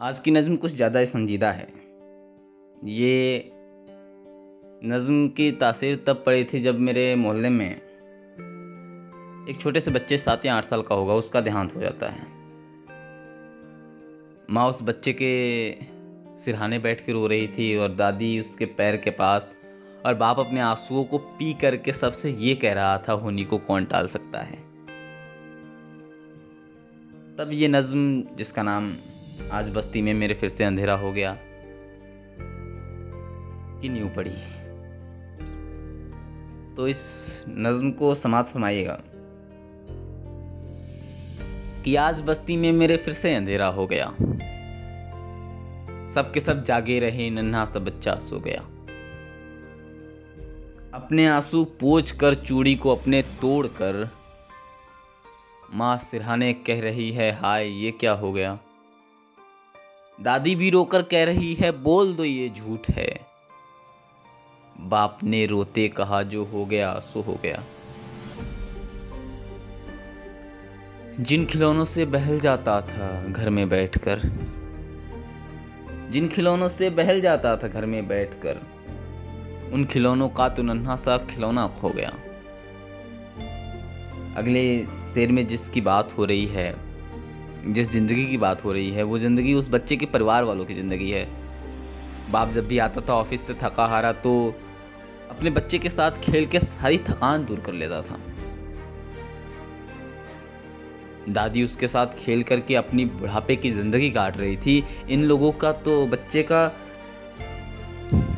आज की नज़म कुछ ज़्यादा संजीदा है। ये नज़म की तासीर तब पड़ी थी जब मेरे मोहल्ले में एक छोटे से बच्चे सात या आठ साल का होगा, उसका देहांत हो जाता है। माँ उस बच्चे के सिरहाने बैठ के रो रही थी और दादी उसके पैर के पास और बाप अपने आंसुओं को पी करके सबसे ये कह रहा था, होनी को कौन टाल सकता है? तब ये नज़म, जिसका नाम आज बस्ती में मेरे फिर से अंधेरा हो गया। कि न्यू पड़ी। तो इस नज्म को समाप्त फरमाइएगा कि आज बस्ती में मेरे फिर से अंधेरा हो गया। सब के सब जागे रहे, नन्हा सा बच्चा सो गया। अपने आँसू पोछ कर चूड़ी को अपने तोड़ कर माँ सिरहाने कह रही है, हाय, ये क्या हो गया? दादी भी रोकर कह रही है, बोल दो, ये झूठ है। बाप ने रोते कहा, जो हो गया, सो हो गया। जिन खिलौनों से बहल जाता था घर में बैठकर, जिन खिलौनों से बहल जाता था घर में बैठकर, उन खिलौनों का तो नन्हा सा खिलौना खो गया। अगले शेर में जिसकी बात हो रही है जिस ज़िंदगी की बात हो रही है, वो ज़िंदगी उस बच्चे के परिवार वालों की ज़िंदगी है। बाप जब भी आता था ऑफ़िस से थका हारा तो अपने बच्चे के साथ खेल के सारी थकान दूर कर लेता था। दादी उसके साथ खेल करके अपनी बुढ़ापे की ज़िंदगी काट रही थी। इन लोगों का तो बच्चे का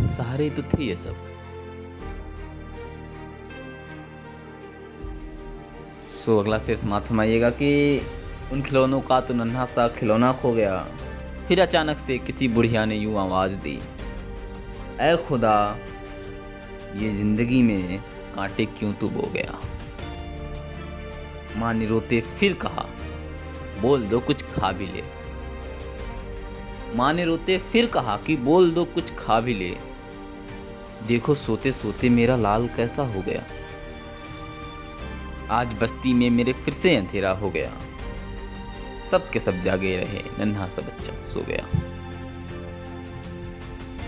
सहारे तो थे ये सब। सो अगला शेर समाप्त फरमाइएगा कि उन खिलौनों का तो नन्हा सा खिलौना खो गया। फिर अचानक से किसी बुढ़िया ने यूँ आवाज़ दी, ऐ खुदा, ये ज़िंदगी में कांटे क्यों तू बो गया? माँ ने रोते फिर कहा, बोल दो कुछ खा भी ले। माँ ने रोते फिर कहा कि, बोल दो कुछ खा भी ले। देखो सोते सोते मेरा लाल कैसा हो गया। आज बस्ती में मेरे फिर से अंधेरा हो गया। सब के सब जागे रहे, नन्हा सा बच्चा सो गया।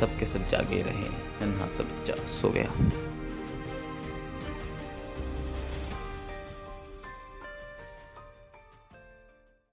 सब के सब जागे रहे, नन्हा सा बच्चा सो गया।